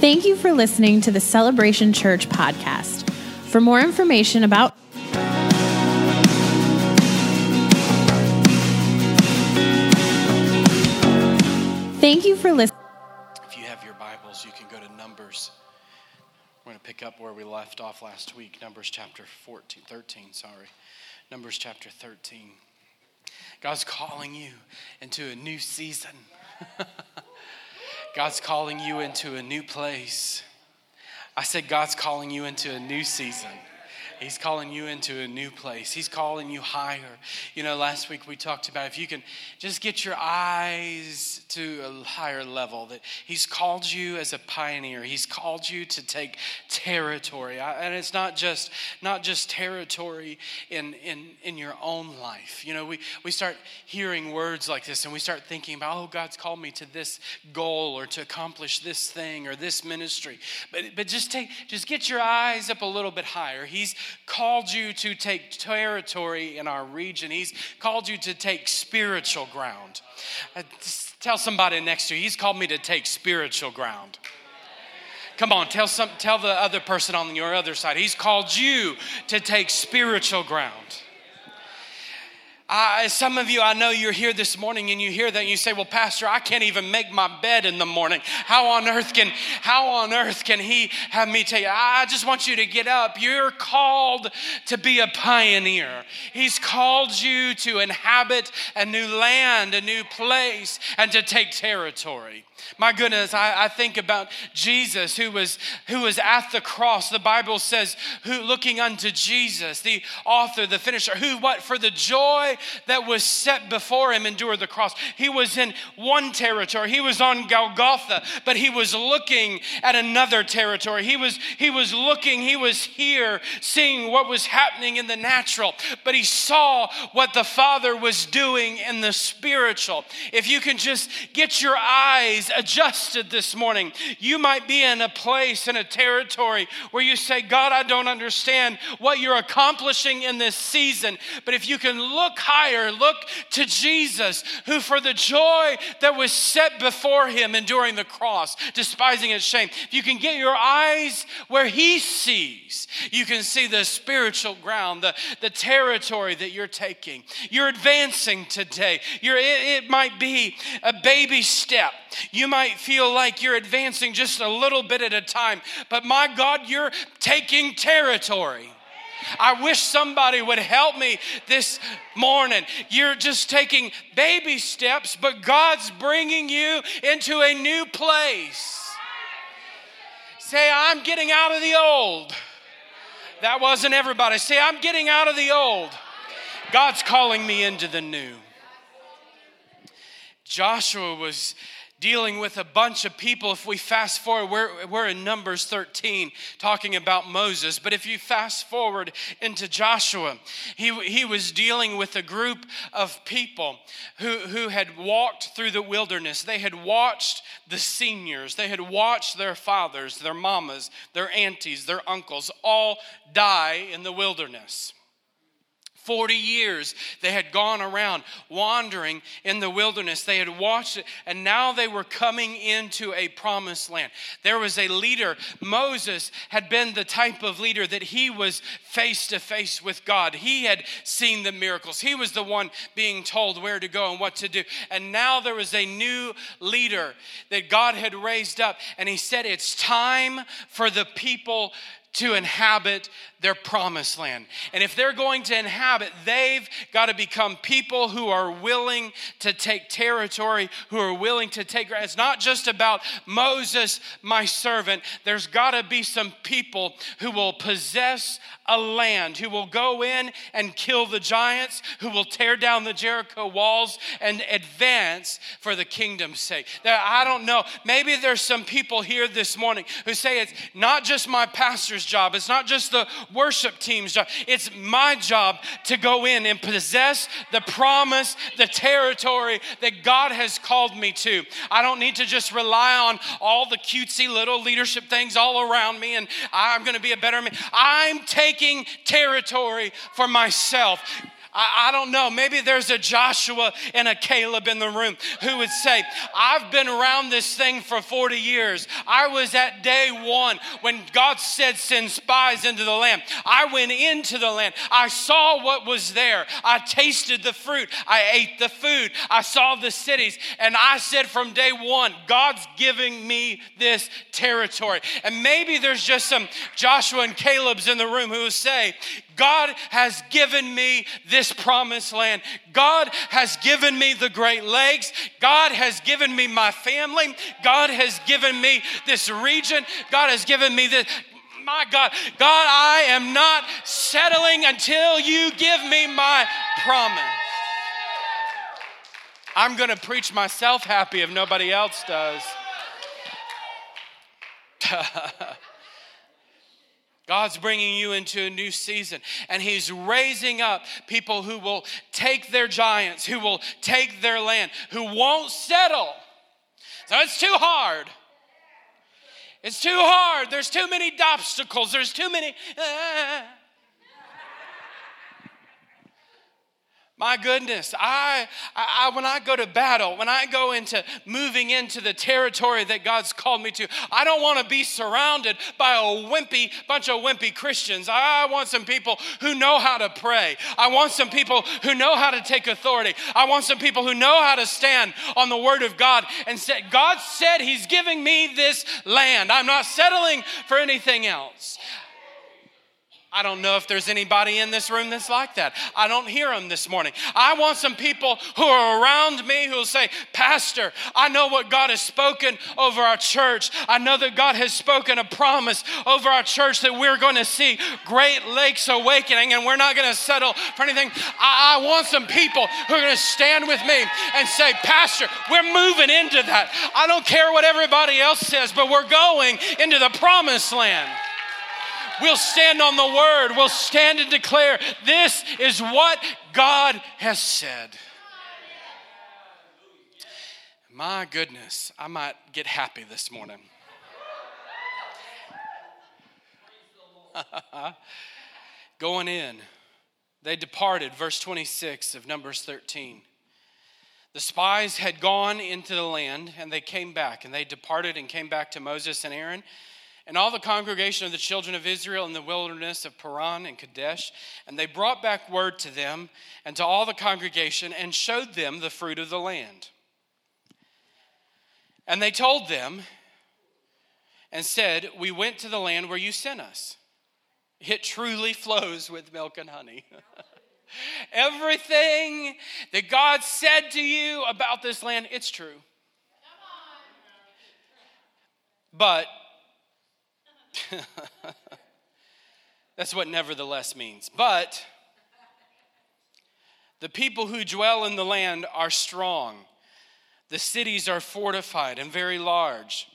Thank you for listening to the Celebration Church podcast. For more information about Thank you for listening. If you have your Bibles, you can go to Numbers. We're going to pick up where we left off last week, Numbers chapter 14, 13, sorry. Numbers chapter 13. God's calling you into a new season. God's calling you into a new place. I said, God's calling you into a new season. He's calling you into a new place. He's calling you higher. You know, last week we talked about if you can just get your eyes to a higher level, that He's called you as a pioneer. He's called you to take territory. And it's not just not just territory in, in, in your own life. You know, we, we start hearing words like this and we start thinking about, oh, God's called me to this goal or to accomplish this thing or this ministry. But but just take just get your eyes up a little bit higher. He's called you to take territory in our region, He's called you to take spiritual ground. Uh, tell somebody next to you, He's called me to take spiritual ground. Come on, tell some tell the other person on your other side. He's called you to take spiritual ground. Some of you, I know you're here this morning and you hear that and you say, Well, Pastor, I can't even make my bed in the morning. How on earth can, how on earth can he have me tell you? I just want you to get up. You're called to be a pioneer. He's called you to inhabit a new land, a new place, and to take territory. My goodness, I, I, think about Jesus who was, who was at the cross. The Bible says, who looking unto Jesus, the author, the finisher, who what for the joy that was set before him endured the cross. He was in one territory. He was on Golgotha, but he was looking at another territory. He was, he was looking, he was here seeing what was happening in the natural, but he saw what the Father was doing in the spiritual. If you can just get your eyes adjusted this morning. You might be in a place, in a territory where you say, God, I don't understand what you're accomplishing in this season. But if you can look higher, look to Jesus, who for the joy that was set before him enduring the cross, despising its shame, if you can get your eyes where he sees, you can see the spiritual ground, the, the territory that you're taking. You're advancing today. You're, it, it might be a baby step. Might feel like you're advancing just a little bit at a time, but my God, you're taking territory. I wish somebody would help me this morning. You're just taking baby steps, but God's bringing you into a new place. Say, I'm getting out of the old. That wasn't everybody. Say, I'm getting out of the old. God's calling me into the new. Joshua was dealing with a bunch of people. If we fast forward, we're, we're in Numbers 13 talking about Moses. But if you fast forward into Joshua, he, he was dealing with a group of people who, who had walked through the wilderness. They had watched the seniors, they had watched their fathers, their mamas, their aunties, their uncles all die in the wilderness. 40 years they had gone around wandering in the wilderness. They had watched it, and now they were coming into a promised land. There was a leader. Moses had been the type of leader that he was face to face with God. He had seen the miracles, he was the one being told where to go and what to do. And now there was a new leader that God had raised up, and he said, It's time for the people to inhabit their promised land. And if they're going to inhabit, they've got to become people who are willing to take territory, who are willing to take. It's not just about Moses, my servant. There's got to be some people who will possess a land, who will go in and kill the giants, who will tear down the Jericho walls and advance for the kingdom's sake. I don't know. Maybe there's some people here this morning who say it's not just my pastor's job, it's not just the worship team's job. It's my job to go in and possess the promise, the territory that God has called me to. I don't need to just rely on all the cutesy little leadership things all around me and I'm going to be a better man. I'm taking territory for myself. I, I, don't know. Maybe there's a Joshua and a Caleb in the room who would say, I've been around this thing for 40 years. I was at day one when God said, send spies into the land. I went into the land. I saw what was there. I tasted the fruit. I ate the food. I saw the cities. And I said from day one, God's giving me this territory. And maybe there's just some Joshua and Caleb's in the room who would say, God has given me this promised land. God has given me the Great Lakes. God has given me my family. God has given me this region. God has given me this. My God, God, I am not settling until you give me my promise. I'm going to preach myself happy if nobody else does. God's bringing you into a new season, and He's raising up people who will take their giants, who will take their land, who won't settle. So it's too hard. It's too hard. There's too many obstacles. There's too many. Uh, My goodness, I, I, when I go to battle, when I go into moving into the territory that God's called me to, I don't want to be surrounded by a wimpy bunch of wimpy Christians. I want some people who know how to pray. I want some people who know how to take authority. I want some people who know how to stand on the word of God and say, God said He's giving me this land. I'm not settling for anything else. I don't know if there's anybody in this room that's like that. I don't hear them this morning. I want some people who are around me who will say, Pastor, I know what God has spoken over our church. I know that God has spoken a promise over our church that we're going to see Great Lakes awakening and we're not going to settle for anything. I, I want some people who are going to stand with me and say, Pastor, we're moving into that. I don't care what everybody else says, but we're going into the promised land. We'll stand on the word. We'll stand and declare this is what God has said. My goodness, I might get happy this morning. Going in, they departed, verse 26 of Numbers 13. The spies had gone into the land and they came back, and they departed and came back to Moses and Aaron and all the congregation of the children of Israel in the wilderness of Paran and Kadesh. And they brought back word to them and to all the congregation and showed them the fruit of the land. And they told them and said, We went to the land where you sent us. It truly flows with milk and honey. Everything that God said to you about this land, it's true. But That's what nevertheless means. But the people who dwell in the land are strong. The cities are fortified and very large.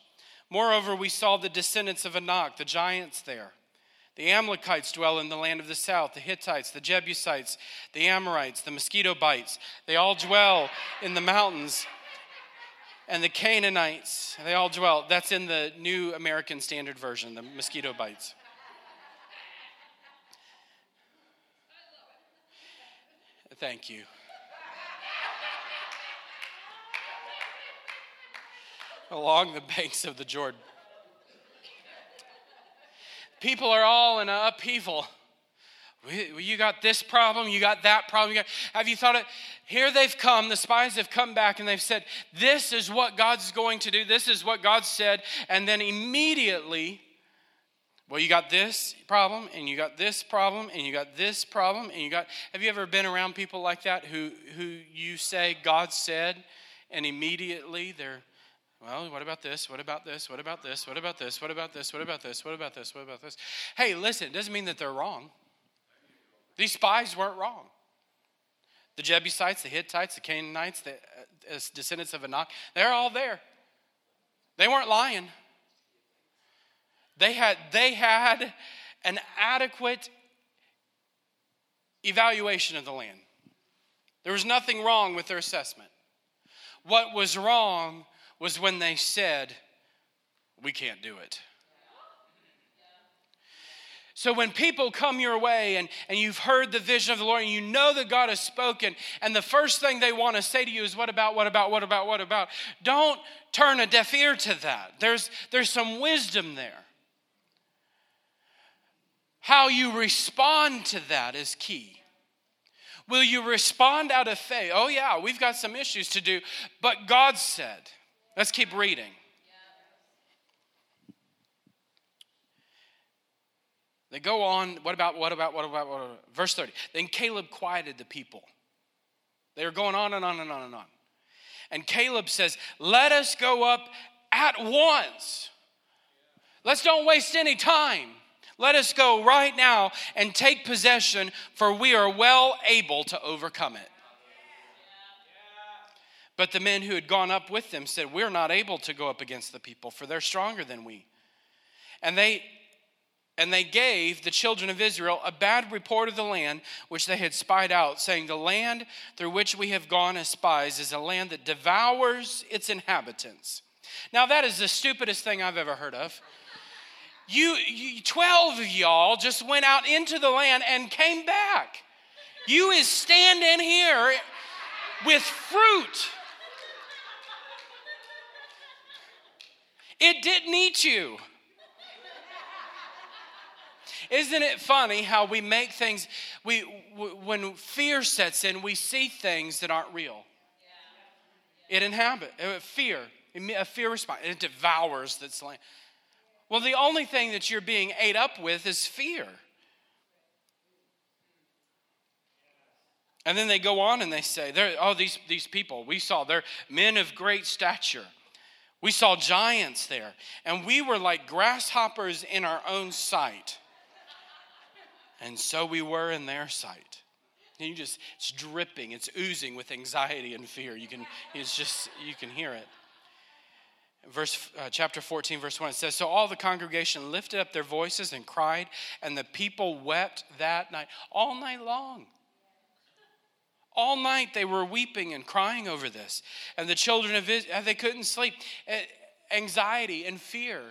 Moreover, we saw the descendants of Anak, the giants there. The Amalekites dwell in the land of the south, the Hittites, the Jebusites, the Amorites, the mosquito bites. They all dwell in the mountains and the Canaanites, they all dwelt. That's in the New American Standard Version, the mosquito bites. Thank you. Along the banks of the Jordan. People are all in an upheaval. You got this problem, you got that problem. You got, have you thought it? Here they've come, the spies have come back and they've said, This is what God's going to do, this is what God said. And then immediately, well, you got this problem, and you got this problem, and you got this problem, and you got. Have you ever been around people like that who, who you say, God said, and immediately they're, well, what about this? What about this? What about this? What about this? What about this? What about this? What about this? What about this? Hey, listen, it doesn't mean that they're wrong. These spies weren't wrong. The Jebusites, the Hittites, the Canaanites, the uh, descendants of Anak, they're all there. They weren't lying. They had, they had an adequate evaluation of the land. There was nothing wrong with their assessment. What was wrong was when they said, We can't do it. So when people come your way and, and you've heard the vision of the Lord and you know that God has spoken, and the first thing they want to say to you is, What about, what about, what about, what about? Don't turn a deaf ear to that. There's, there's some wisdom there. How you respond to that is key. Will you respond out of faith? Oh, yeah, we've got some issues to do, but God said. Let's keep reading. They go on, what about, what about, what about, what about? Verse 30. Then Caleb quieted the people. They were going on and on and on and on. And Caleb says, Let us go up at once. Let's don't waste any time. Let us go right now and take possession, for we are well able to overcome it. But the men who had gone up with them said, We're not able to go up against the people, for they're stronger than we. And they and they gave the children of Israel a bad report of the land which they had spied out, saying, The land through which we have gone as spies is a land that devours its inhabitants. Now, that is the stupidest thing I've ever heard of. You, you 12 of y'all just went out into the land and came back. You is standing here with fruit. It didn't eat you. Isn't it funny how we make things, we, when fear sets in, we see things that aren't real. It inhabits, uh, fear, a fear response, it devours that's land. Well, the only thing that you're being ate up with is fear. And then they go on and they say, oh, these, these people, we saw, they're men of great stature. We saw giants there, and we were like grasshoppers in our own sight and so we were in their sight. And you just, it's dripping, it's oozing with anxiety and fear. You can, it's just, you can hear it. Verse, uh, chapter 14, verse 1, it says, So all the congregation lifted up their voices and cried, and the people wept that night, all night long. All night they were weeping and crying over this. And the children of Israel, they couldn't sleep. Anxiety and fear,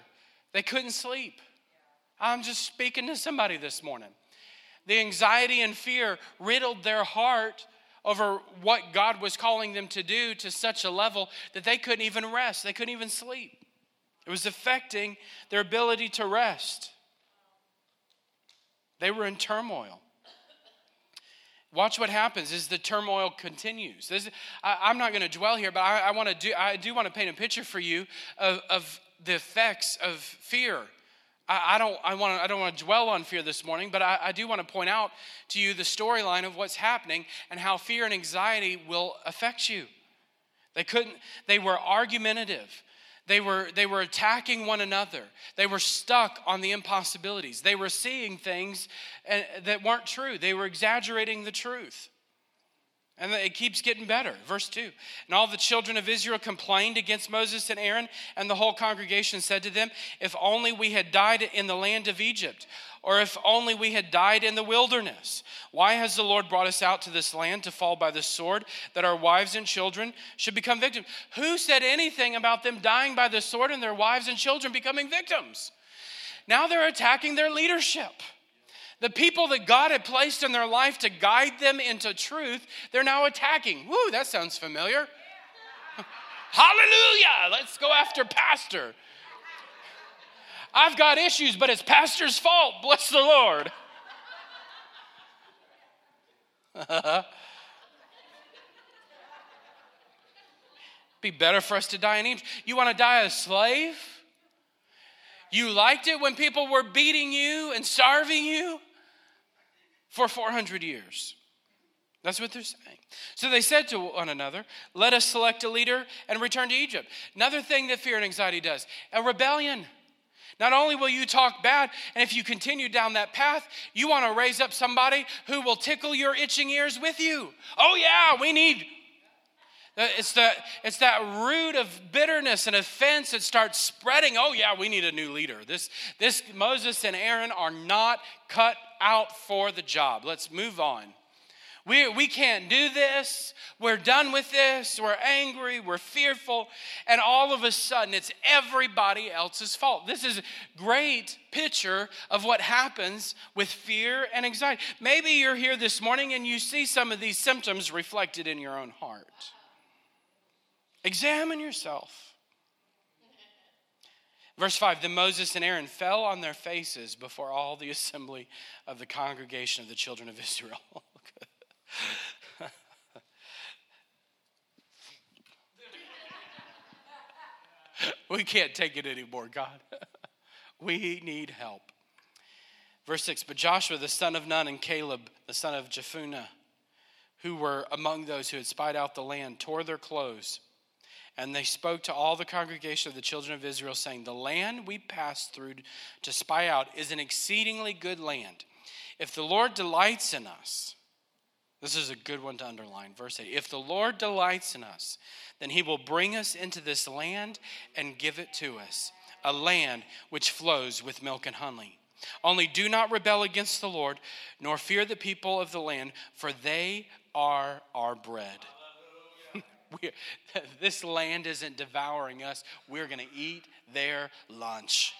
they couldn't sleep. I'm just speaking to somebody this morning. The anxiety and fear riddled their heart over what God was calling them to do to such a level that they couldn't even rest. They couldn't even sleep. It was affecting their ability to rest. They were in turmoil. Watch what happens as the turmoil continues. This, I, am not going to dwell here, but I, I want to do. I do want to paint a picture for you of, of the effects of fear I, don't, I, wanna, I don't want to dwell on fear this morning, but I, I do want to point out to you the storyline of what's happening and how fear and anxiety will affect you. They couldn't, they were argumentative. They were, they were attacking one another. They were stuck on the impossibilities. They were seeing things eh, that weren't true. They were exaggerating the truth. And it keeps getting better. Verse 2. And all the children of Israel complained against Moses and Aaron, and the whole congregation said to them, If only we had died in the land of Egypt, or if only we had died in the wilderness. Why has the Lord brought us out to this land to fall by the sword, that our wives and children should become victims? Who said anything about them dying by the sword and their wives and children becoming victims? Now they're attacking their leadership. The people that God had placed in their life to guide them into truth, they're now attacking. Woo, that sounds familiar. Hallelujah! Let's go after Pastor. I've got issues, but it's Pastor's fault. Bless the Lord. Be better for us to die in Egypt. You want to die a slave? You liked it when people were beating you and starving you? For 400 years. That's what they're saying. So they said to one another, Let us select a leader and return to Egypt. Another thing that fear and anxiety does a rebellion. Not only will you talk bad, and if you continue down that path, you want to raise up somebody who will tickle your itching ears with you. Oh, yeah, we need Uh, it's that, it's that root of bitterness and offense that starts spreading. Oh, yeah, we need a new leader. This, this Moses and Aaron are not cut out for the job. Let's move on. We, we can't do this. We're done with this. We're angry. We're fearful. And all of a sudden, it's everybody else's fault. This is a great picture of what happens with fear and anxiety. Maybe you're here this morning and you see some of these symptoms reflected in your own heart. Examine yourself. Verse 5 Then Moses and Aaron fell on their faces before all the assembly of the congregation of the children of Israel. we can't take it anymore, God. we need help. Verse 6 But Joshua, the son of Nun, and Caleb, the son of Jephunneh, who were among those who had spied out the land, tore their clothes. And they spoke to all the congregation of the children of Israel, saying, The land we passed through to spy out is an exceedingly good land. If the Lord delights in us, this is a good one to underline. Verse 8 If the Lord delights in us, then he will bring us into this land and give it to us, a land which flows with milk and honey. Only do not rebel against the Lord, nor fear the people of the land, for they are our bread. this land isn't devouring us, we're going to eat their lunch.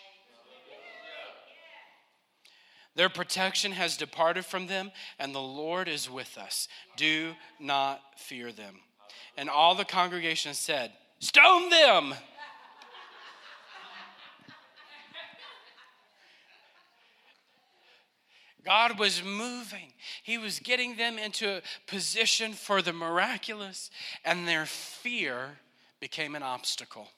Their protection has departed from them, and the Lord is with us. Do not fear them. And all the congregation said, Stone them! God was moving. He was getting them into a position for the miraculous, and their fear became an obstacle.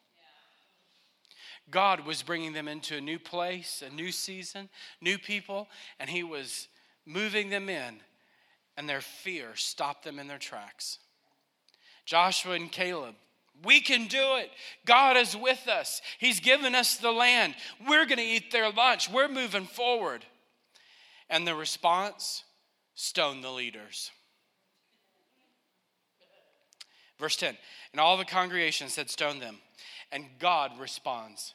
God was bringing them into a new place, a new season, new people, and He was moving them in, and their fear stopped them in their tracks. Joshua and Caleb, we can do it. God is with us. He's given us the land. We're going to eat their lunch. We're moving forward. And the response stone the leaders. Verse 10 And all the congregation said, Stone them. And God responds.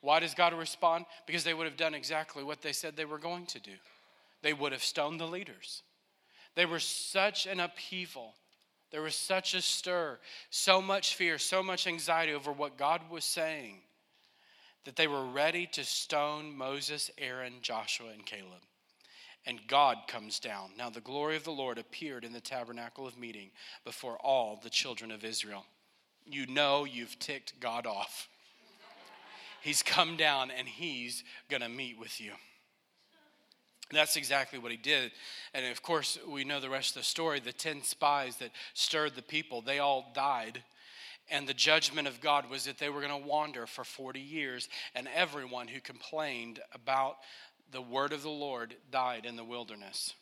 Why does God respond? Because they would have done exactly what they said they were going to do. They would have stoned the leaders. They were such an upheaval. There was such a stir, so much fear, so much anxiety over what God was saying that they were ready to stone Moses, Aaron, Joshua, and Caleb. And God comes down. Now, the glory of the Lord appeared in the tabernacle of meeting before all the children of Israel you know you've ticked God off. He's come down and he's going to meet with you. That's exactly what he did. And of course, we know the rest of the story. The 10 spies that stirred the people, they all died. And the judgment of God was that they were going to wander for 40 years, and everyone who complained about the word of the Lord died in the wilderness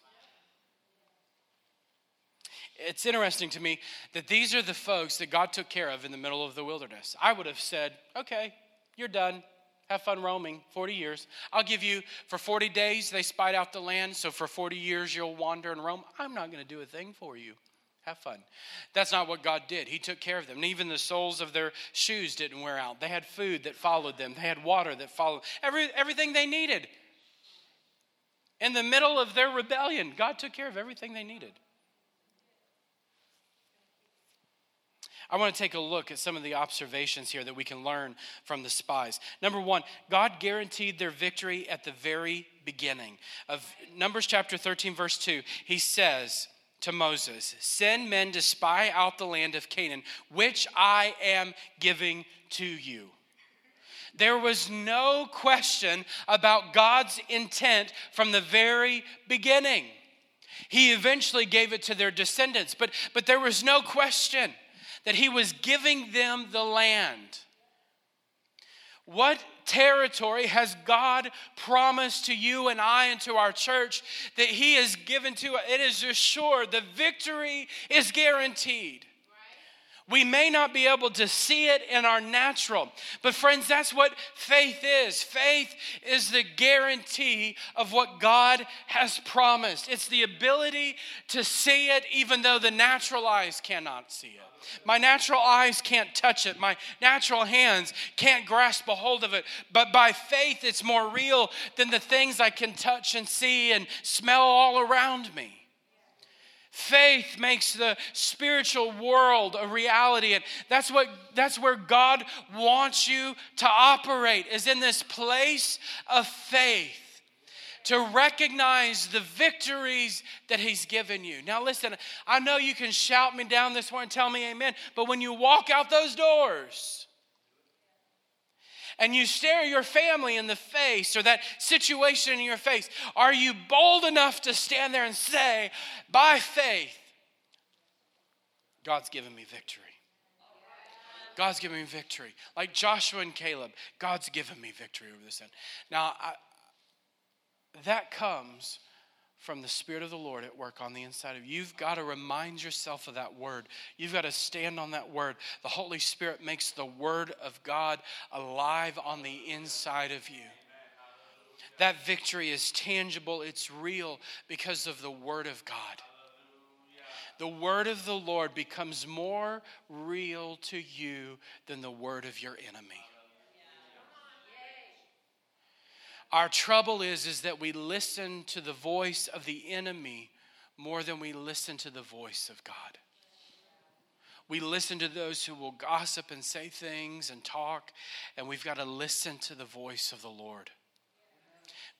it's interesting to me that these are the folks that God took care of in the middle of the wilderness. I would have said, okay, you're done. Have fun roaming 40 years. I'll give you for 40 days, they spied out the land, so for 40 years you'll wander and roam. I'm not going to do a thing for you. Have fun. That's not what God did. He took care of them. And even the soles of their shoes didn't wear out. They had food that followed them, they had water that followed, Every, everything they needed. In the middle of their rebellion, God took care of everything they needed. I want to take a look at some of the observations here that we can learn from the spies. Number one, God guaranteed their victory at the very beginning. Of Numbers chapter 13, verse 2, he says, to Moses, Send men to spy out the land of Canaan, which I am giving to you. There was no question about God's intent from the very beginning. He eventually gave it to their descendants, but, but there was no question that he was giving them the land. What territory has God promised to you and I and to our church that He has given to us? It is assured, the victory is guaranteed. We may not be able to see it in our natural, but friends, that's what faith is. Faith is the guarantee of what God has promised. It's the ability to see it even though the natural eyes cannot see it. My natural eyes can't touch it. My natural hands can't grasp a hold of it. But by faith, it's more real than the things I can touch and see and smell all around me. Faith makes the spiritual world a reality. And that's what that's where God wants you to operate is in this place of faith to recognize the victories that he's given you. Now listen, I know you can shout me down this morning and tell me amen, but when you walk out those doors, and you stare your family in the face or that situation in your face, are you bold enough to stand there and say, by faith, God's given me victory? God's given me victory. Like Joshua and Caleb, God's given me victory over this end. Now, I, that comes from the Spirit of the Lord at work on the inside of you. You've got to remind yourself of that word. You've got to stand on that word. The Holy Spirit makes the word of God alive on the inside of you. That victory is tangible, it's real because of the word of God. The word of the Lord becomes more real to you than the word of your enemy. Our trouble is, is that we listen to the voice of the enemy more than we listen to the voice of God. We listen to those who will gossip and say things and talk, and we've got to listen to the voice of the Lord.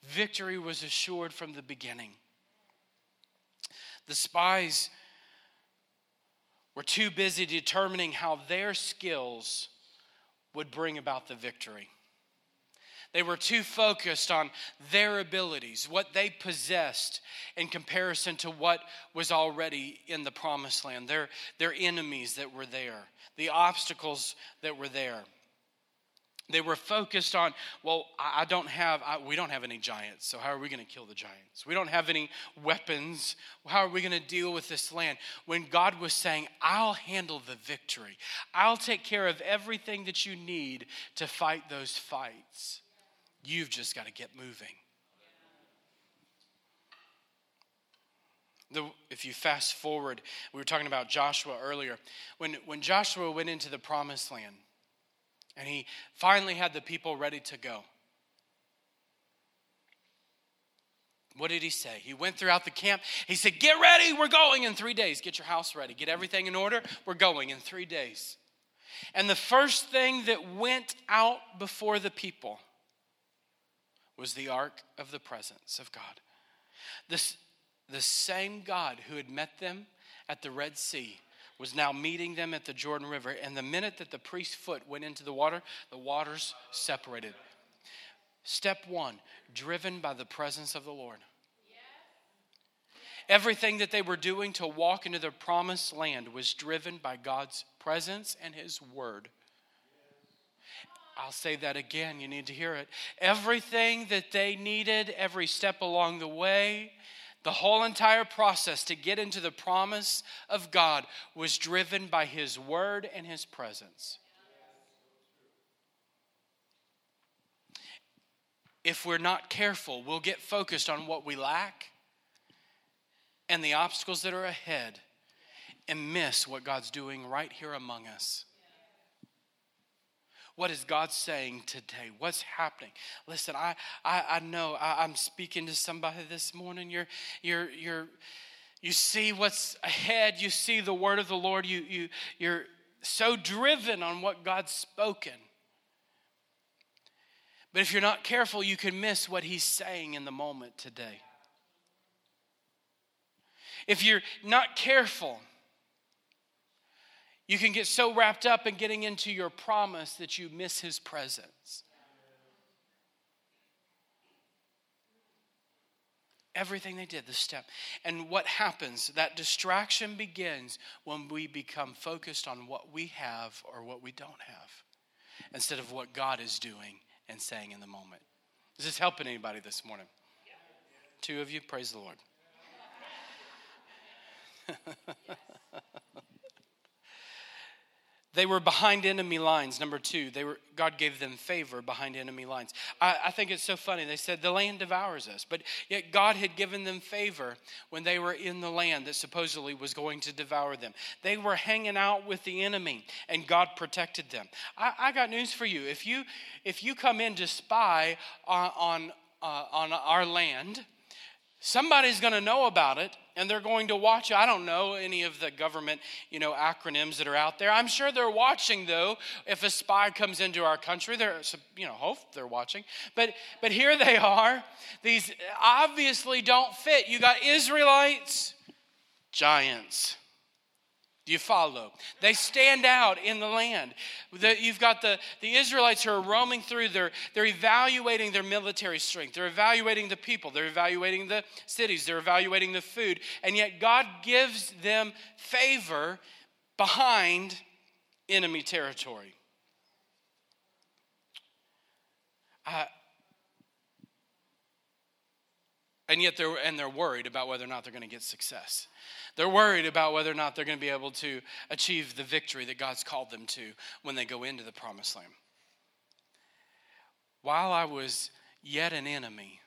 Victory was assured from the beginning. The spies were too busy determining how their skills would bring about the victory. They were too focused on their abilities, what they possessed, in comparison to what was already in the promised land, their, their enemies that were there, the obstacles that were there. They were focused on, well, I don't have, I, we don't have any giants, so how are we going to kill the giants? We don't have any weapons. How are we going to deal with this land? When God was saying, I'll handle the victory, I'll take care of everything that you need to fight those fights. You've just got to get moving. The, if you fast forward, we were talking about Joshua earlier. When, when Joshua went into the promised land and he finally had the people ready to go, what did he say? He went throughout the camp. He said, Get ready, we're going in three days. Get your house ready, get everything in order. We're going in three days. And the first thing that went out before the people was the ark of the presence of God. This, the same God who had met them at the Red Sea was now meeting them at the Jordan River. And the minute that the priest's foot went into the water, the waters separated. Step one driven by the presence of the Lord. Everything that they were doing to walk into the promised land was driven by God's presence and His word. I'll say that again. You need to hear it. Everything that they needed, every step along the way, the whole entire process to get into the promise of God was driven by His Word and His presence. If we're not careful, we'll get focused on what we lack and the obstacles that are ahead and miss what God's doing right here among us. What is God saying today? What's happening? Listen, I, I, I know I, I'm speaking to somebody this morning. You're, you're, you're, you see what's ahead. You see the word of the Lord. You, you, you're so driven on what God's spoken. But if you're not careful, you can miss what He's saying in the moment today. If you're not careful, you can get so wrapped up in getting into your promise that you miss his presence. Everything they did, the step. And what happens? That distraction begins when we become focused on what we have or what we don't have instead of what God is doing and saying in the moment. Is this helping anybody this morning? Two of you, praise the Lord. They were behind enemy lines. Number two, they were, God gave them favor behind enemy lines. I, I, think it's so funny. They said, The land devours us. But yet God had given them favor when they were in the land that supposedly was going to devour them. They were hanging out with the enemy, and God protected them. I, I got news for you. If you, if you come in to spy on, on, uh, on our land, somebody's going to know about it and they're going to watch i don't know any of the government you know acronyms that are out there. I'm sure they're watching though if a spy comes into our country. They're you know hope they're watching. But but here they are. These obviously don't fit. You got israelites giants do you follow? They stand out in the land. The, you've got the, the Israelites who are roaming through, they're, they're evaluating their military strength, they're evaluating the people, they're evaluating the cities, they're evaluating the food, and yet God gives them favor behind enemy territory. And yet they're and they're worried about whether or not they're going to get success. They're worried about whether or not they're going to be able to achieve the victory that god's called them to when they go into the promised land. While i was yet an enemy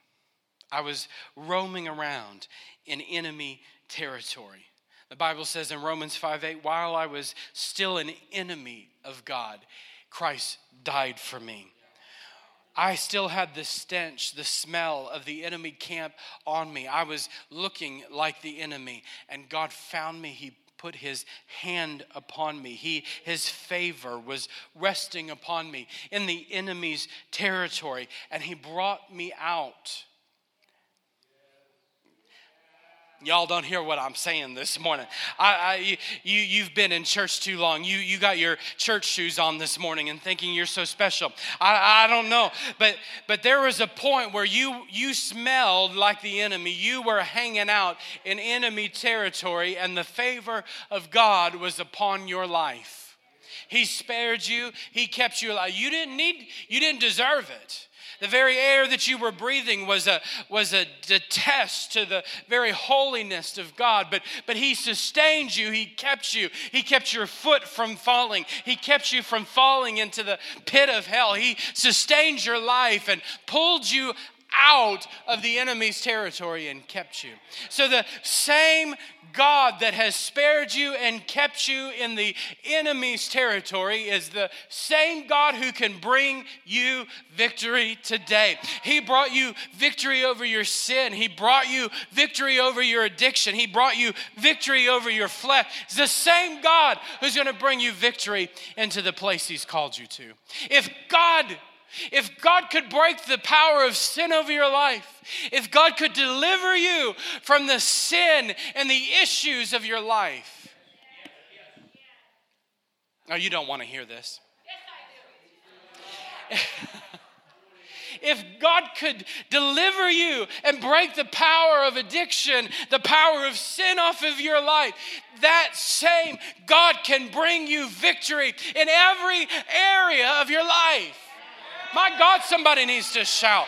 i was roaming around in enemy territory. The bible says in romans 5 8 while i was still an enemy of god christ died for me I still had the stench, the smell of the enemy camp on me. I was looking like the enemy, and God found me. He put his hand upon me. He his favor was resting upon me in the enemy's territory, and he brought me out Y'all don't hear what I'm saying this morning. I, I, you, you've been in church too long. You, you got your church shoes on this morning and thinking you're so special. I, I don't know. But, but there was a point where you, you smelled like the enemy. You were hanging out in enemy territory, and the favor of God was upon your life. He spared you, He kept you alive. You didn't need, you didn't deserve it. The very air that you were breathing was a, was a, a test to the very holiness of God. But, but He sustained you, He kept you, He kept your foot from falling, He kept you from falling into the pit of hell. He sustained your life and pulled you out of the enemy's territory and kept you. So the same God that has spared you and kept you in the enemy's territory is the same God who can bring you victory today. He brought you victory over your sin, He brought you victory over your addiction, He brought you victory over your flesh. It's the same God who's going to bring you victory into the place He's called you to. If God if God could break the power of sin over your life, if God could deliver you from the sin and the issues of your life. Oh, you don't want to hear this. if God could deliver you and break the power of addiction, the power of sin off of your life, that same God can bring you victory in every area of your life. My God, somebody needs to shout.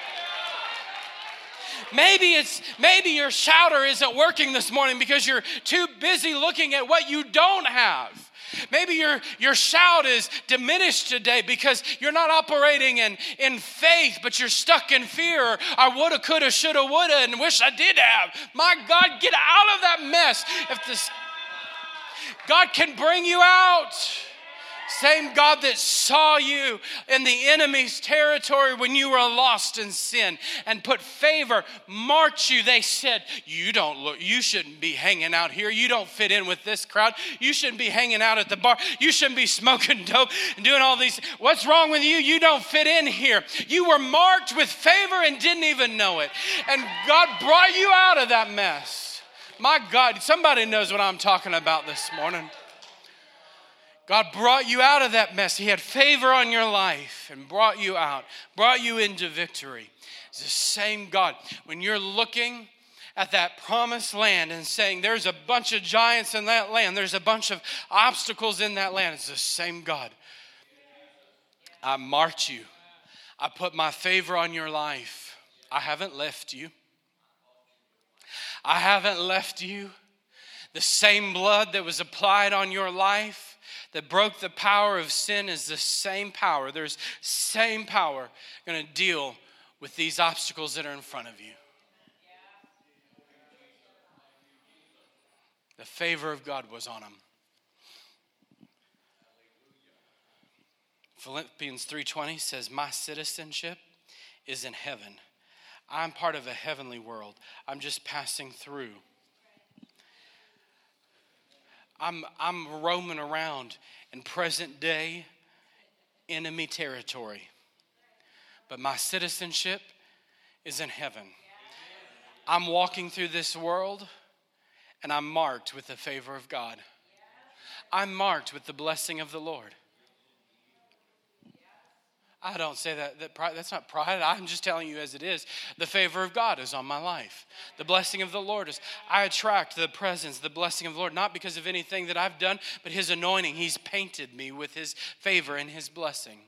Maybe it's maybe your shouter isn't working this morning because you're too busy looking at what you don't have. Maybe your, your shout is diminished today because you're not operating in, in faith, but you're stuck in fear. I woulda, coulda, shoulda, woulda, and wish I did have. My God, get out of that mess. If this God can bring you out. Same God that saw you in the enemy's territory when you were lost in sin and put favor, marked you. They said, You don't look, you shouldn't be hanging out here. You don't fit in with this crowd. You shouldn't be hanging out at the bar. You shouldn't be smoking dope and doing all these. What's wrong with you? You don't fit in here. You were marked with favor and didn't even know it. And God brought you out of that mess. My God, somebody knows what I'm talking about this morning. God brought you out of that mess. He had favor on your life and brought you out, brought you into victory. It's the same God. When you're looking at that promised land and saying, There's a bunch of giants in that land, there's a bunch of obstacles in that land, it's the same God. I marked you, I put my favor on your life. I haven't left you. I haven't left you. The same blood that was applied on your life that broke the power of sin is the same power. There's same power going to deal with these obstacles that are in front of you. The favor of God was on him. Philippians 3:20 says my citizenship is in heaven. I'm part of a heavenly world. I'm just passing through. I'm, I'm roaming around in present day enemy territory. But my citizenship is in heaven. I'm walking through this world and I'm marked with the favor of God. I'm marked with the blessing of the Lord. I don't say that, that pride, that's not pride. I'm just telling you as it is. The favor of God is on my life. The blessing of the Lord is, I attract the presence, the blessing of the Lord, not because of anything that I've done, but His anointing. He's painted me with His favor and His blessing.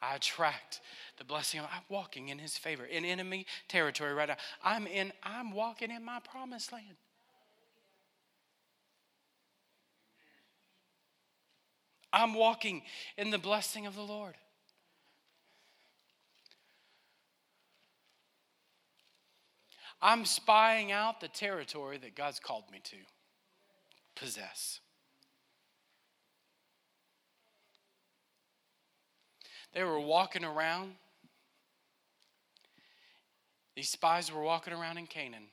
I attract the blessing I'm walking in his favor in enemy territory right now. I'm in I'm walking in my promised land. I'm walking in the blessing of the Lord. I'm spying out the territory that God's called me to possess. They were walking around. These spies were walking around in Canaan,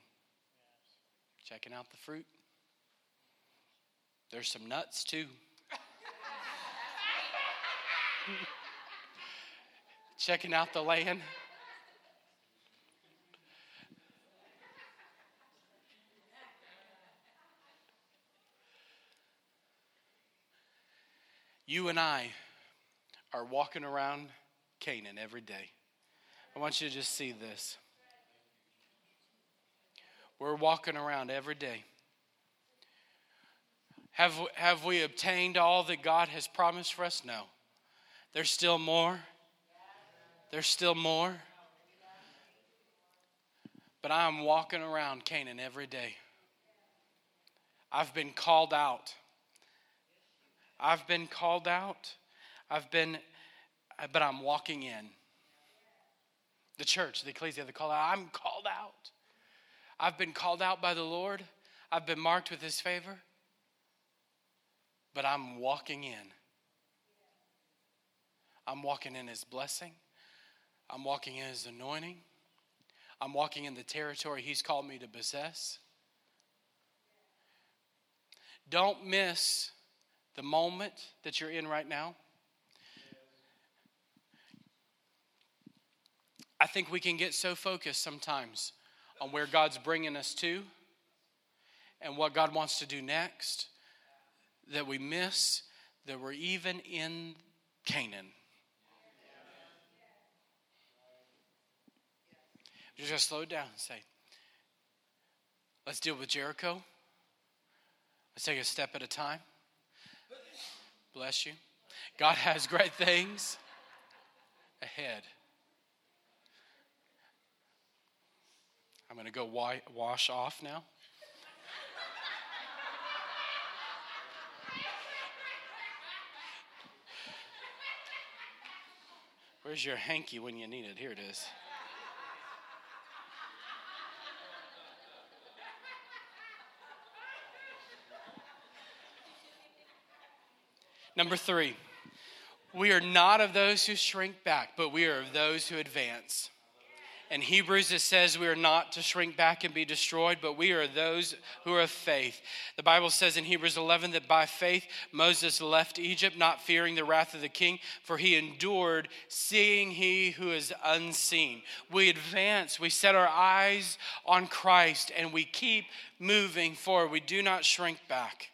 checking out the fruit. There's some nuts too. checking out the land. You and I are walking around Canaan every day. I want you to just see this. We're walking around every day. Have, have we obtained all that God has promised for us? No. There's still more. There's still more. But I'm walking around Canaan every day. I've been called out. I've been called out. I've been, but I'm walking in. The church, the ecclesia, the call out. I'm called out. I've been called out by the Lord. I've been marked with his favor. But I'm walking in. I'm walking in his blessing. I'm walking in his anointing. I'm walking in the territory he's called me to possess. Don't miss the moment that you're in right now. I think we can get so focused sometimes on where God's bringing us to and what God wants to do next that we miss that we're even in Canaan. Just slow down and say, let's deal with Jericho. Let's take a step at a time. Bless you. God has great things ahead. I'm going to go wash off now. Where's your hanky when you need it? Here it is. Number three, we are not of those who shrink back, but we are of those who advance. In Hebrews, it says we are not to shrink back and be destroyed, but we are those who are of faith. The Bible says in Hebrews 11 that by faith Moses left Egypt, not fearing the wrath of the king, for he endured, seeing he who is unseen. We advance, we set our eyes on Christ, and we keep moving forward. We do not shrink back.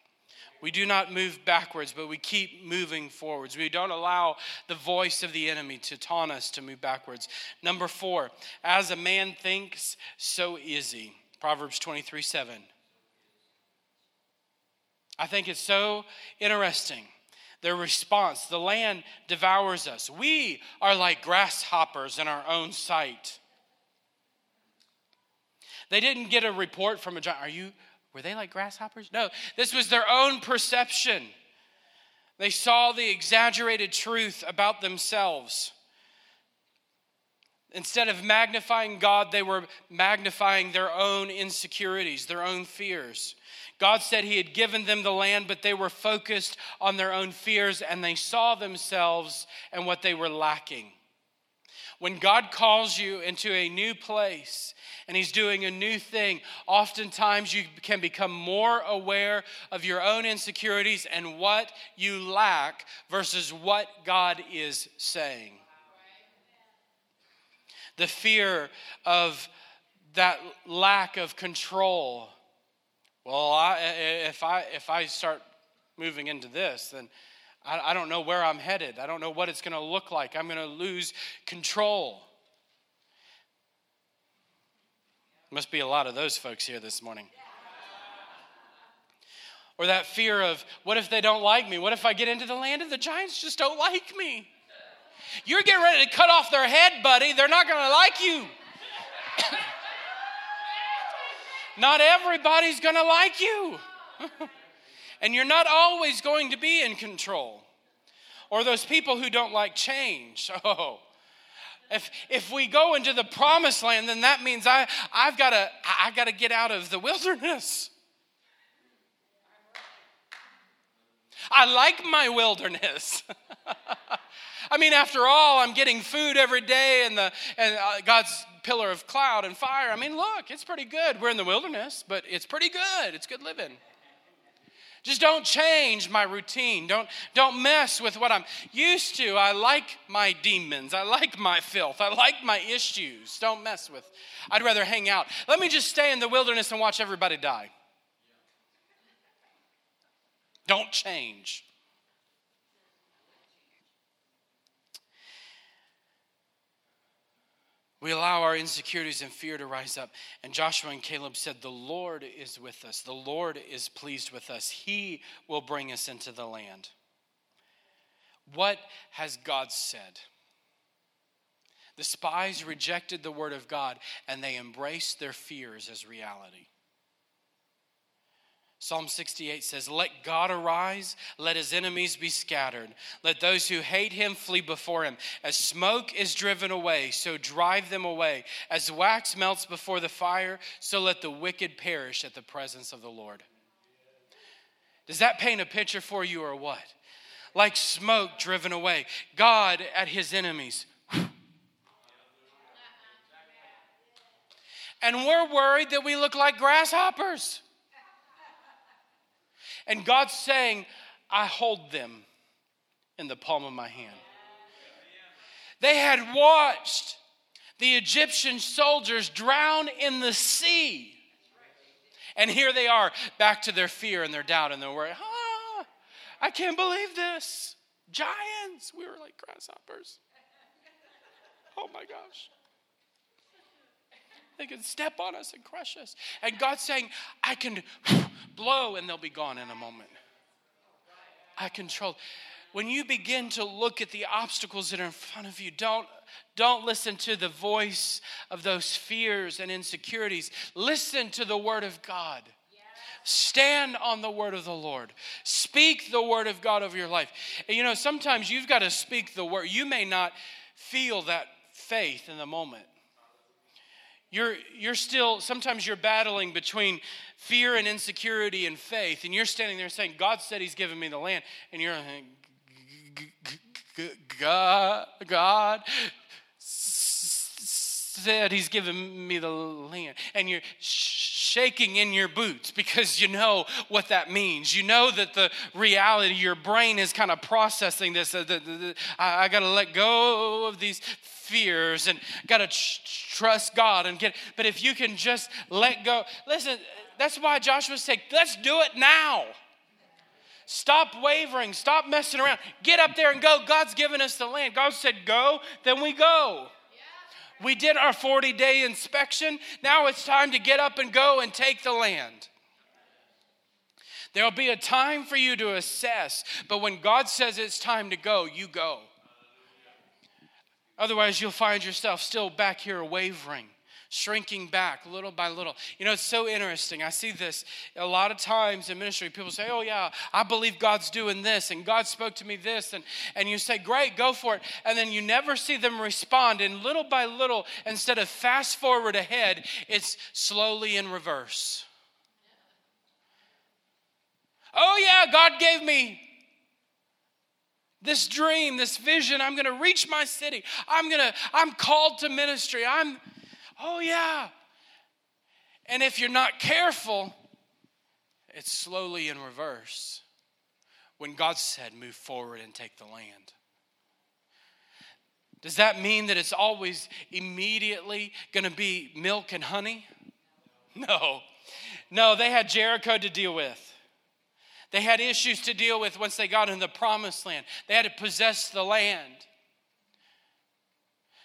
We do not move backwards, but we keep moving forwards. We don't allow the voice of the enemy to taunt us to move backwards. Number four, as a man thinks, so is he. Proverbs 23 7. I think it's so interesting. Their response the land devours us. We are like grasshoppers in our own sight. They didn't get a report from a giant. Are you were they like grasshoppers? No, this was their own perception. They saw the exaggerated truth about themselves. Instead of magnifying God, they were magnifying their own insecurities, their own fears. God said He had given them the land, but they were focused on their own fears and they saw themselves and what they were lacking. When God calls you into a new place and He's doing a new thing, oftentimes you can become more aware of your own insecurities and what you lack versus what God is saying. The fear of that lack of control. Well, I, if, I, if I start moving into this, then I, I don't know where I'm headed. I don't know what it's going to look like. I'm going to lose control. Must be a lot of those folks here this morning. Or that fear of, what if they don't like me? What if I get into the land and the giants just don't like me? You're getting ready to cut off their head, buddy. They're not going to like you. not everybody's going to like you. and you're not always going to be in control. Or those people who don't like change. Oh, if, if we go into the promised land, then that means I, I've got to I got to get out of the wilderness. I like my wilderness. I mean, after all, I'm getting food every day and, the, and uh, God's pillar of cloud and fire. I mean, look, it's pretty good. We're in the wilderness, but it's pretty good. It's good living. Just don't change my routine. Don't, don't mess with what I'm used to. I like my demons. I like my filth. I like my issues. Don't mess with. I'd rather hang out. Let me just stay in the wilderness and watch everybody die. Don't change. We allow our insecurities and fear to rise up. And Joshua and Caleb said, The Lord is with us. The Lord is pleased with us. He will bring us into the land. What has God said? The spies rejected the word of God and they embraced their fears as reality. Psalm 68 says, Let God arise, let his enemies be scattered. Let those who hate him flee before him. As smoke is driven away, so drive them away. As wax melts before the fire, so let the wicked perish at the presence of the Lord. Does that paint a picture for you or what? Like smoke driven away, God at his enemies. And we're worried that we look like grasshoppers. And God's saying, I hold them in the palm of my hand. They had watched the Egyptian soldiers drown in the sea. And here they are, back to their fear and their doubt and their worry. Ah, I can't believe this. Giants. We were like grasshoppers. Oh my gosh. They can step on us and crush us. And God's saying, I can blow and they'll be gone in a moment. I control. When you begin to look at the obstacles that are in front of you, don't, don't listen to the voice of those fears and insecurities. Listen to the word of God. Stand on the word of the Lord. Speak the word of God over your life. And you know, sometimes you've got to speak the word. You may not feel that faith in the moment. You're, you're still, sometimes you're battling between fear and insecurity and faith, and you're standing there saying, God said He's given me the land. And you're God, God said He's given me the land. And you're shaking in your boots because you know what that means. You know that the reality, your brain is kind of processing this. I, got to let go of these fears and got to trust God and get. But if you can just let go, listen. That's why Joshua said, "Let's do it now." Stop wavering. Stop messing around. Get up there and go. God's given us the land. God said, "Go." Then we go. We did our 40 day inspection. Now it's time to get up and go and take the land. There'll be a time for you to assess, but when God says it's time to go, you go. Otherwise, you'll find yourself still back here wavering, shrinking back little by little. You know, it's so interesting. I see this a lot of times in ministry. People say, Oh, yeah, I believe God's doing this, and God spoke to me this. And, and you say, Great, go for it. And then you never see them respond. And little by little, instead of fast forward ahead, it's slowly in reverse. Oh, yeah, God gave me this dream, this vision. I'm going to reach my city. I'm going to, I'm called to ministry. I'm, oh yeah. And if you're not careful, it's slowly in reverse. When God said, move forward and take the land. Does that mean that it's always immediately going to be milk and honey? No. No, they had Jericho to deal with. They had issues to deal with once they got in the promised land. They had to possess the land.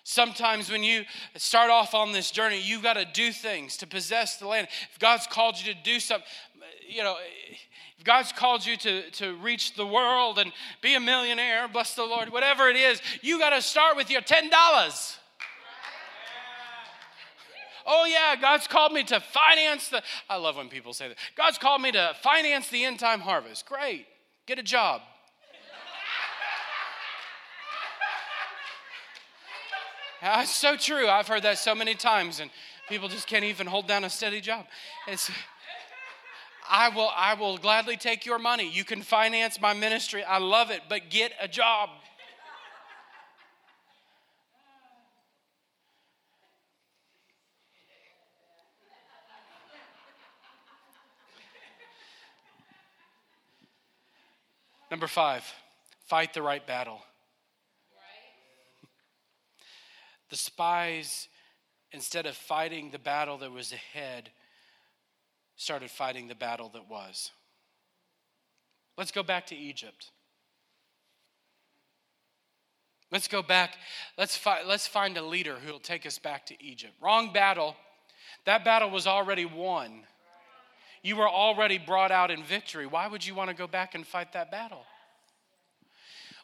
Sometimes when you start off on this journey, you've got to do things to possess the land. If God's called you to do something, you know, if God's called you to, to reach the world and be a millionaire, bless the Lord, whatever it is, you got to start with your $10. Oh, yeah, God's called me to finance the. I love when people say that. God's called me to finance the end time harvest. Great. Get a job. Ah, That's so true. I've heard that so many times, and people just can't even hold down a steady job. It's, I will, I will gladly take your money. You can finance my ministry. I love it, but get a job. Number five, fight the right battle. The spies, instead of fighting the battle that was ahead, started fighting the battle that was. Let's go back to Egypt. Let's go back. Let's, fi- let's find a leader who will take us back to Egypt. Wrong battle. That battle was already won you were already brought out in victory. Why would you want to go back and fight that battle?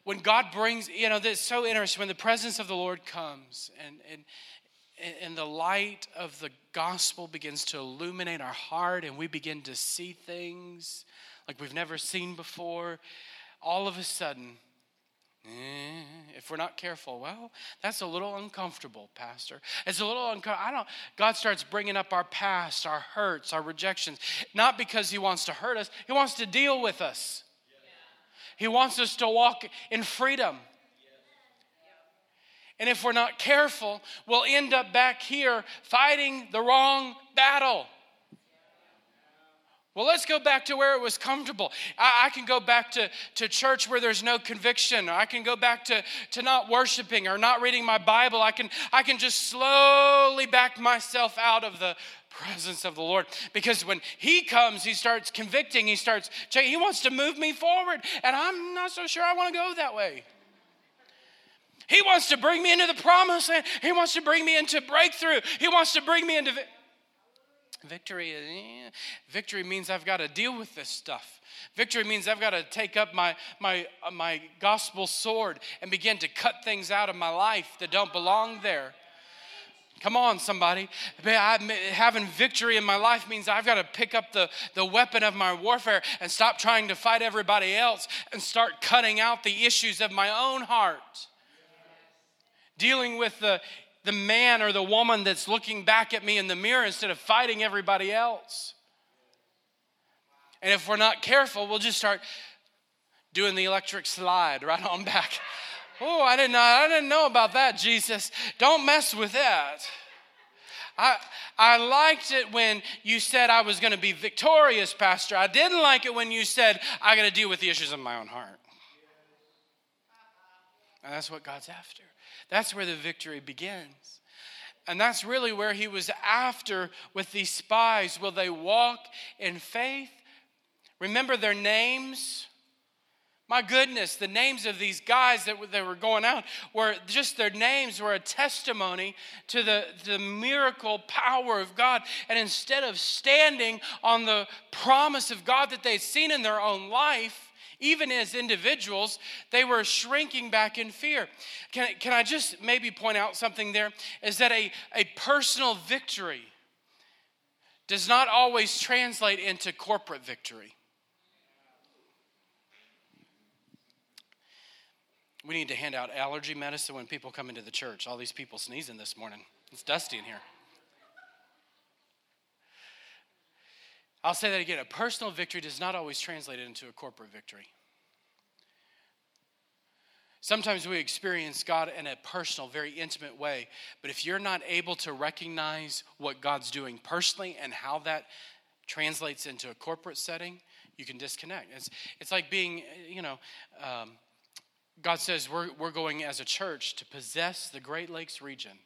When God brings, you know, that's so interesting. When the presence of the Lord comes and, and, and the light of the gospel begins to illuminate our heart and we begin to see things like we've never seen before, all of a sudden, Eh, if we're not careful, well, that's a little uncomfortable, Pastor. It's a little uncomfortable. I don't. God starts bringing up our past, our hurts, our rejections, not because He wants to hurt us. He wants to deal with us. He wants us to walk in freedom. And if we're not careful, we'll end up back here fighting the wrong battle. Well, let's go back to where it was comfortable. I, I, can go back to, to church where there's no conviction. I can go back to, to not worshiping or not reading my Bible. I can, I can just slowly back myself out of the presence of the Lord. Because when He comes, He starts convicting, He starts He wants to move me forward. And I'm not so sure I want to go that way. He wants to bring me into the promise. He wants to bring me into breakthrough. He wants to bring me into. Victory, eh, victory means I've got to deal with this stuff. Victory means I've got to take up my, my, uh, my gospel sword and begin to cut things out of my life that don't belong there. Come on, somebody. having victory in my life means I've got to pick up the, the weapon of my warfare and stop trying to fight everybody else and start cutting out the issues of my own heart. Dealing with the the man or the woman that's looking back at me in the mirror instead of fighting everybody else. And if we're not careful, we'll just start doing the electric slide right on back. Oh, I didn't know, I didn't know about that, Jesus. Don't mess with that. I, I liked it when you said I was going to be victorious, Pastor. I didn't like it when you said I got to deal with the issues of my own heart. And that's what God's after. That's where the victory begins. And that's really where he was after with these spies. Will they walk in faith? Remember their names? My goodness, the names of these guys that, that were going out were just their names were a testimony to the, the miracle power of God. And instead of standing on the promise of God that they'd seen in their own life, even as individuals, they were shrinking back in fear. Can, can I just maybe point out something there? Is that a, a personal victory does not always translate into corporate victory. We need to hand out allergy medicine when people come into the church. All these people sneezing this morning. It's dusty in here. I'll say that again. A personal victory does not always translate into a corporate victory. Sometimes we experience God in a personal, very intimate way, but if you're not able to recognize what God's doing personally and how that translates into a corporate setting, you can disconnect. It's, it's like being, you know, um, God says we're, we're going as a church to possess the Great Lakes region.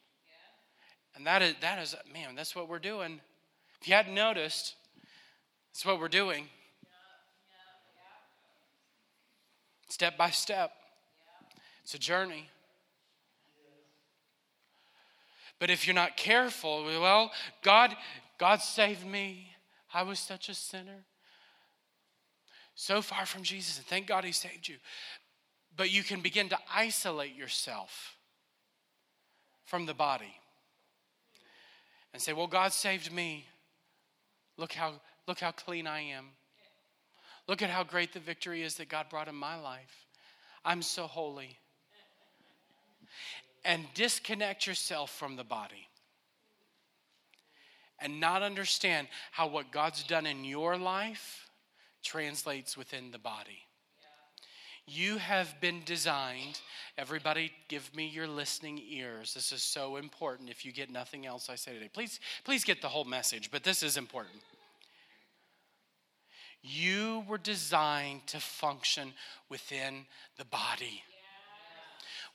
And that is, that is, man, that's what we're doing. If you hadn't noticed, that's what we're doing. Step by step. It's a journey. But if you're not careful, well, God, God saved me. I was such a sinner. So far from Jesus, and thank God He saved you. But you can begin to isolate yourself from the body and say, Well, God saved me. Look how, look how clean I am. Look at how great the victory is that God brought in my life. I'm so holy. And disconnect yourself from the body. And not understand how what God's done in your life translates within the body. You have been designed. Everybody, give me your listening ears. This is so important. If you get nothing else I say today, please, please get the whole message, but this is important. You were designed to function within the body.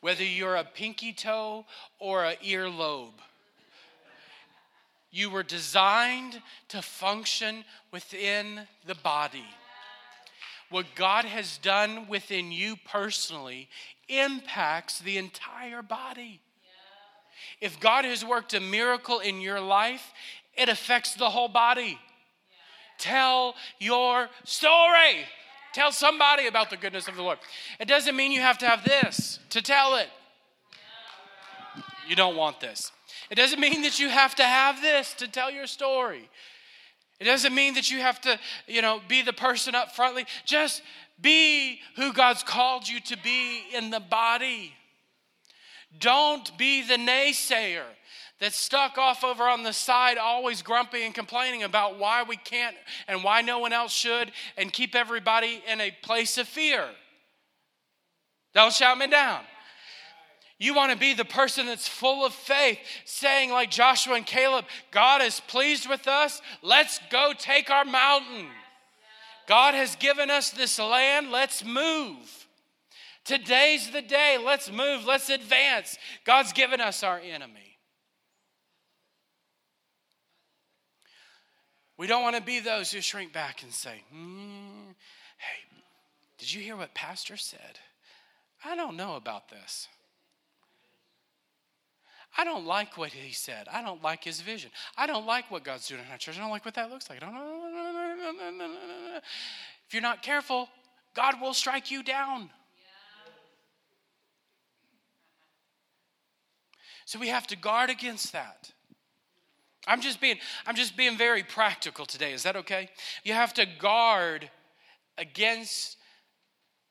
Whether you're a pinky toe or an earlobe, you were designed to function within the body what God has done within you personally impacts the entire body. If God has worked a miracle in your life, it affects the whole body. Tell your story. Tell somebody about the goodness of the Lord. It doesn't mean you have to have this to tell it. You don't want this. It doesn't mean that you have to have this to tell your story. It doesn't mean that you have to, you know, be the person up frontly. Just be who God's called you to be in the body. Don't be the naysayer that's stuck off over on the side, always grumpy and complaining about why we can't and why no one else should, and keep everybody in a place of fear. Don't shout me down. You want to be the person that's full of faith, saying, like Joshua and Caleb, God is pleased with us. Let's go take our mountain. God has given us this land. Let's move. Today's the day. Let's move. Let's advance. God's given us our enemy. We don't want to be those who shrink back and say, mm, Hey, did you hear what Pastor said? I don't know about this. I don't like what he said. I don't like his vision. I don't like what God's doing in our church. I don't like what that looks like. If you're not careful, God will strike you down. So we have to guard against that. I'm just being I'm just being very practical today. Is that okay? You have to guard against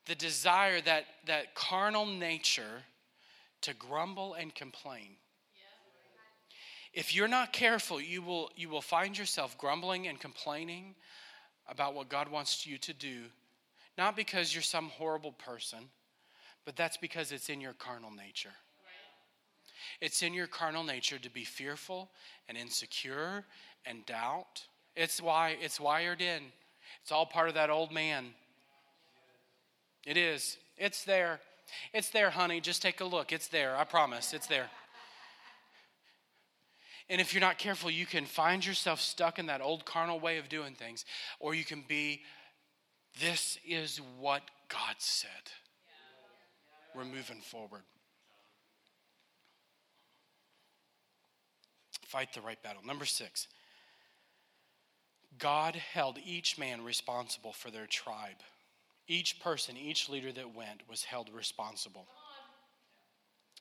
the desire that that carnal nature to grumble and complain if you're not careful, you will, you will find yourself grumbling and complaining about what God wants you to do, not because you're some horrible person, but that's because it's in your carnal nature. It's in your carnal nature to be fearful and insecure and doubt. It's why it's wired in. It's all part of that old man. It is. It's there. It's there, honey. Just take a look. It's there. I promise. It's there. And if you're not careful, you can find yourself stuck in that old carnal way of doing things, or you can be, this is what God said. We're moving forward. Fight the right battle. Number six, God held each man responsible for their tribe. Each person, each leader that went was held responsible.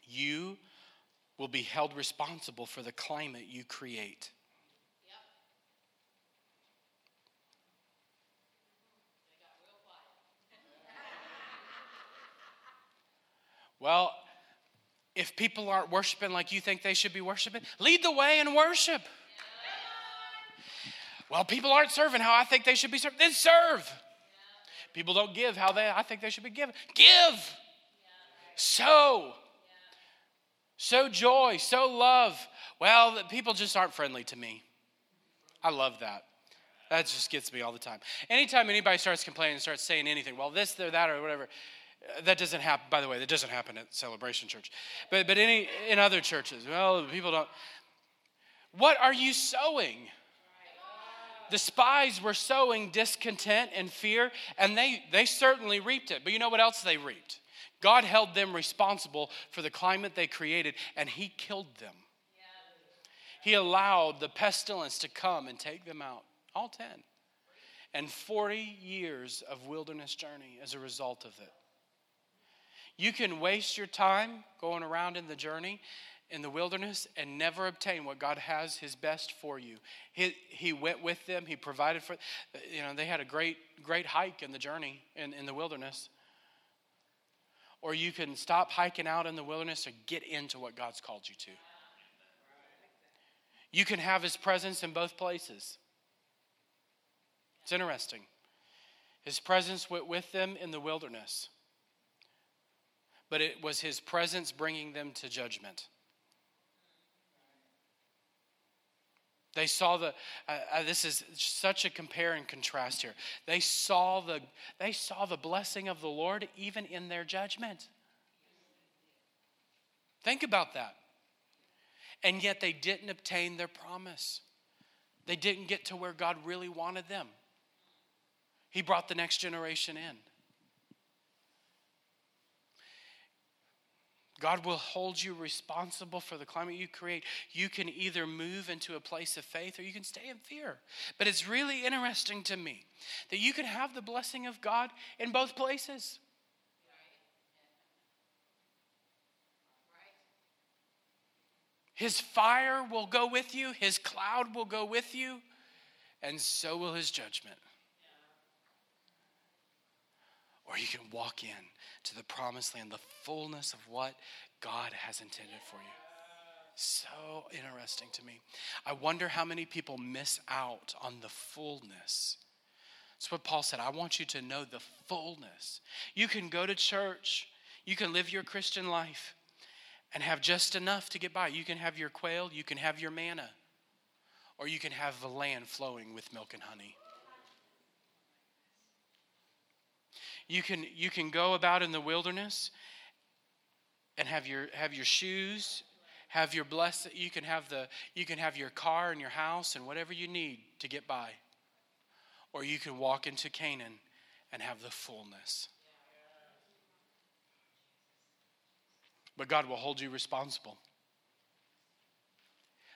You will be held responsible for the climate you create. Well, if people aren't worshiping like you think they should be worshiping, lead the way in worship. Well, people aren't serving how I think they should be serving. then serve. People don't give how they I think they should be given. Give. Sow. Sow joy, sow love. Well, people just aren't friendly to me. I love that. That just gets me all the time. Anytime anybody starts complaining, and starts saying anything, well, this or that or whatever, that doesn't happen. By the way, that doesn't happen at Celebration Church, but but any in other churches, well, people don't. What are you sowing? The spies were sowing discontent and fear, and they they certainly reaped it. But you know what else they reaped? God held them responsible for the climate they created, and He killed them. He allowed the pestilence to come and take them out, all 10. And 40 years of wilderness journey as a result of it. You can waste your time going around in the journey in the wilderness and never obtain what God has his best for you. He, he went with them, he provided for you know, they had a great great hike in the journey in, in the wilderness. Or you can stop hiking out in the wilderness or get into what God's called you to. You can have his presence in both places. It's interesting. His presence went with them in the wilderness, but it was his presence bringing them to judgment. They saw the, uh, uh, this is such a compare and contrast here. They saw, the, they saw the blessing of the Lord even in their judgment. Think about that and yet they didn't obtain their promise. They didn't get to where God really wanted them. He brought the next generation in. God will hold you responsible for the climate you create. You can either move into a place of faith or you can stay in fear. But it's really interesting to me that you can have the blessing of God in both places. His fire will go with you, His cloud will go with you, and so will His judgment. Or you can walk in to the promised land, the fullness of what God has intended for you. So interesting to me. I wonder how many people miss out on the fullness. That's what Paul said. I want you to know the fullness. You can go to church, you can live your Christian life, and have just enough to get by. You can have your quail, you can have your manna, or you can have the land flowing with milk and honey. You can, you can go about in the wilderness and have your, have your shoes, have your blessed, you can have, the, you can have your car and your house and whatever you need to get by. Or you can walk into Canaan and have the fullness. but God will hold you responsible.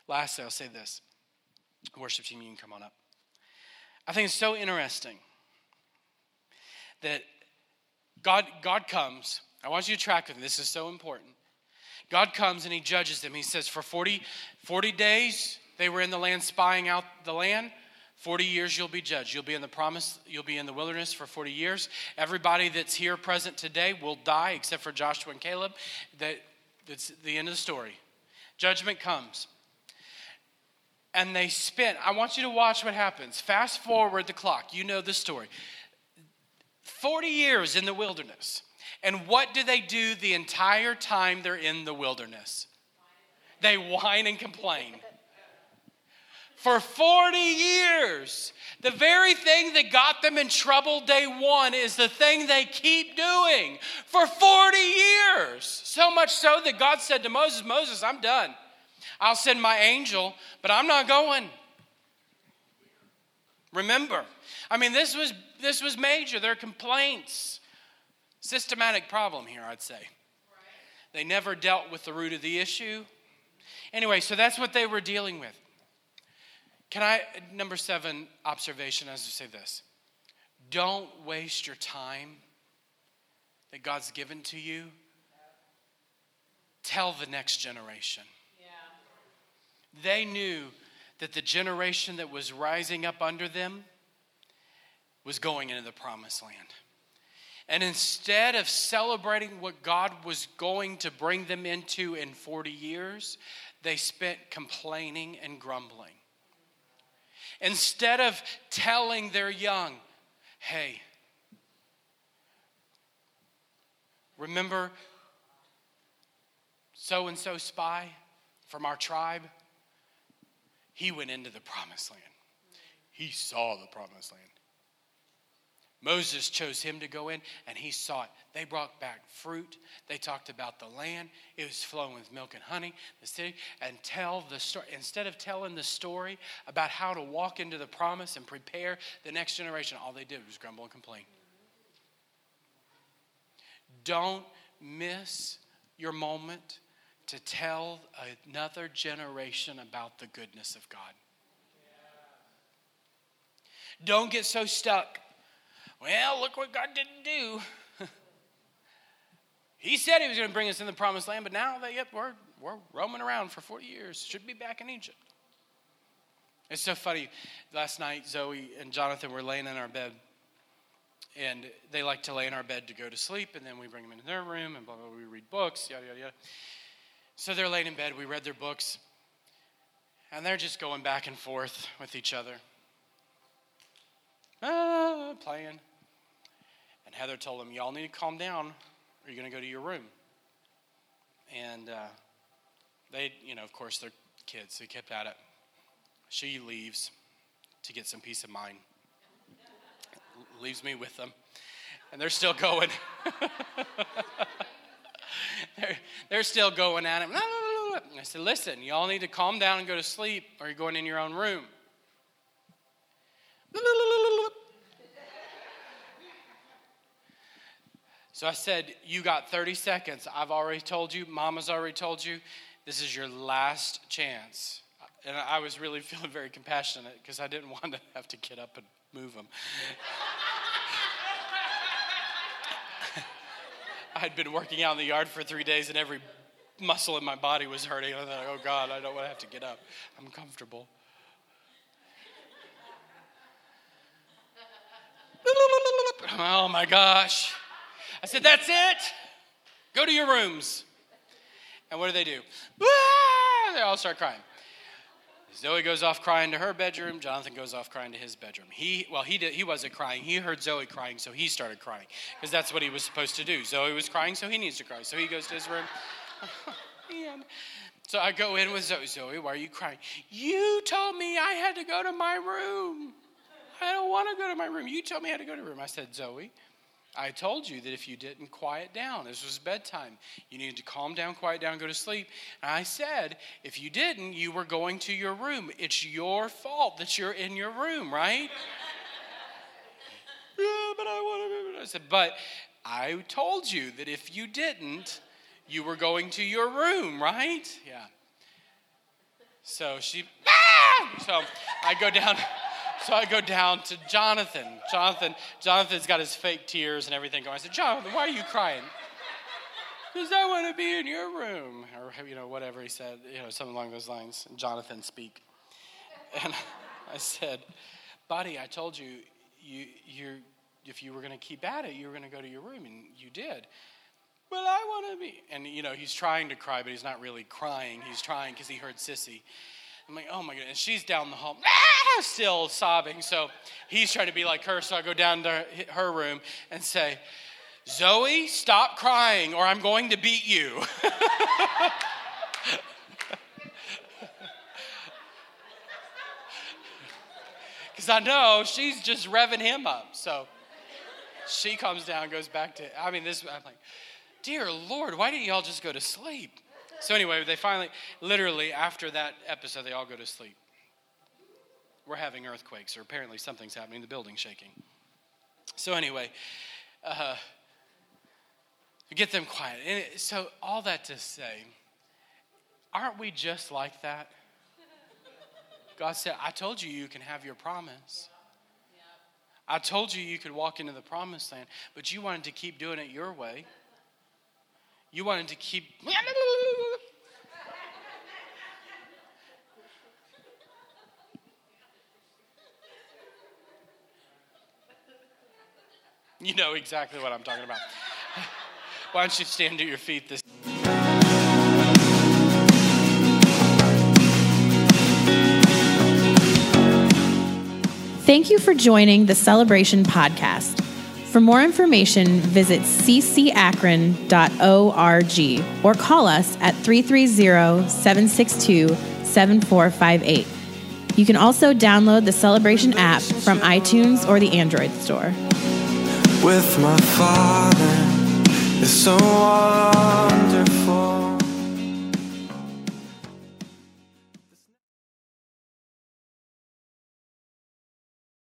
Lastly, I'll say this. Worship team, you can come on up. I think it's so interesting that God, God comes. I want you to track with. This is so important. God comes and he judges them. He says, For 40, 40 days they were in the land spying out the land. 40 years you'll be judged. You'll be in the promise, you'll be in the wilderness for 40 years. Everybody that's here present today will die except for Joshua and Caleb. That, that's the end of the story. Judgment comes. And they spent, I want you to watch what happens. Fast forward the clock. You know the story. 40 years in the wilderness. And what do they do the entire time they're in the wilderness? They whine and complain for 40 years. The very thing that got them in trouble day one is the thing they keep doing for 40 years. So much so that God said to Moses, Moses, I'm done. I'll send my angel, but I'm not going. Remember, I mean, this was, this was major. Their complaints. Systematic problem here, I'd say. They never dealt with the root of the issue. Anyway, so that's what they were dealing with. Can I, number seven observation, as I say this don't waste your time that God's given to you. Tell the next generation. Yeah. They knew that the generation that was rising up under them was going into the promised land. And instead of celebrating what God was going to bring them into in 40 years, they spent complaining and grumbling. Instead of telling their young, hey, remember so and so spy from our tribe, he went into the promised land. He saw the promised land. Moses chose him to go in, and he saw it. They brought back fruit. They talked about the land. It was flowing with milk and honey, the city, and tell the story. Instead of telling the story about how to walk into the promise and prepare the next generation, all they did was grumble and complain. Don't miss your moment to tell another generation about the goodness of God. Don't get so stuck well, look what God didn't do. he said he was going to bring us in the promised land, but now they, yep, we're, we're roaming around for 40 years. Should be back in Egypt. It's so funny. Last night, Zoe and Jonathan were laying in our bed, and they like to lay in our bed to go to sleep, and then we bring them into their room, and blah, blah, blah. We read books, yada, yada, yada. So they're laying in bed. We read their books, and they're just going back and forth with each other. Ah, playing. And Heather told them, Y'all need to calm down or you're going to go to your room. And uh, they, you know, of course, they're kids. They kept at it. She leaves to get some peace of mind, leaves me with them. And they're still going. they're, they're still going at him. I said, Listen, y'all need to calm down and go to sleep or you're going in your own room. So I said, You got 30 seconds. I've already told you, Mama's already told you, this is your last chance. And I was really feeling very compassionate because I didn't want to have to get up and move them. I had been working out in the yard for three days and every muscle in my body was hurting. I thought, oh God, I don't want to have to get up. I'm comfortable. oh my gosh. I said, That's it. Go to your rooms. And what do they do? Ah! They all start crying. Zoe goes off crying to her bedroom. Jonathan goes off crying to his bedroom. He, well, he did, he wasn't crying. He heard Zoe crying, so he started crying because that's what he was supposed to do. Zoe was crying, so he needs to cry. So he goes to his room. so I go in with Zoe. Zoe, why are you crying? You told me I had to go to my room. I don't want to go to my room. You told me I had to go to my room. I said, Zoe, I told you that if you didn't quiet down, this was bedtime, you needed to calm down, quiet down, go to sleep. And I said, if you didn't, you were going to your room. It's your fault that you're in your room, right? yeah, but I want to. I said, but I told you that if you didn't, you were going to your room, right? Yeah. So she, ah! so I go down. So I go down to Jonathan. Jonathan, Jonathan's got his fake tears and everything going. I said, Jonathan, why are you crying? Because I want to be in your room, or you know, whatever he said, you know, something along those lines. Jonathan speak, and I said, buddy, I told you, you, you, if you were going to keep at it, you were going to go to your room, and you did. Well, I want to be, and you know, he's trying to cry, but he's not really crying. He's trying because he heard Sissy. I'm like, oh my goodness. And she's down the hall, ah, still sobbing. So he's trying to be like her. So I go down to her room and say, Zoe, stop crying or I'm going to beat you. Because I know she's just revving him up. So she comes down, goes back to, I mean, this, I'm like, dear Lord, why didn't y'all just go to sleep? So, anyway, they finally, literally, after that episode, they all go to sleep. We're having earthquakes, or apparently something's happening, the building's shaking. So, anyway, uh, get them quiet. And so, all that to say, aren't we just like that? God said, I told you you can have your promise. I told you you could walk into the promised land, but you wanted to keep doing it your way. You wanted to keep. You know exactly what I'm talking about. Why don't you stand to your feet this Thank you for joining the Celebration Podcast. For more information, visit ccakron.org or call us at 330 762 7458. You can also download the Celebration app from iTunes or the Android store. with my father is so wonderful.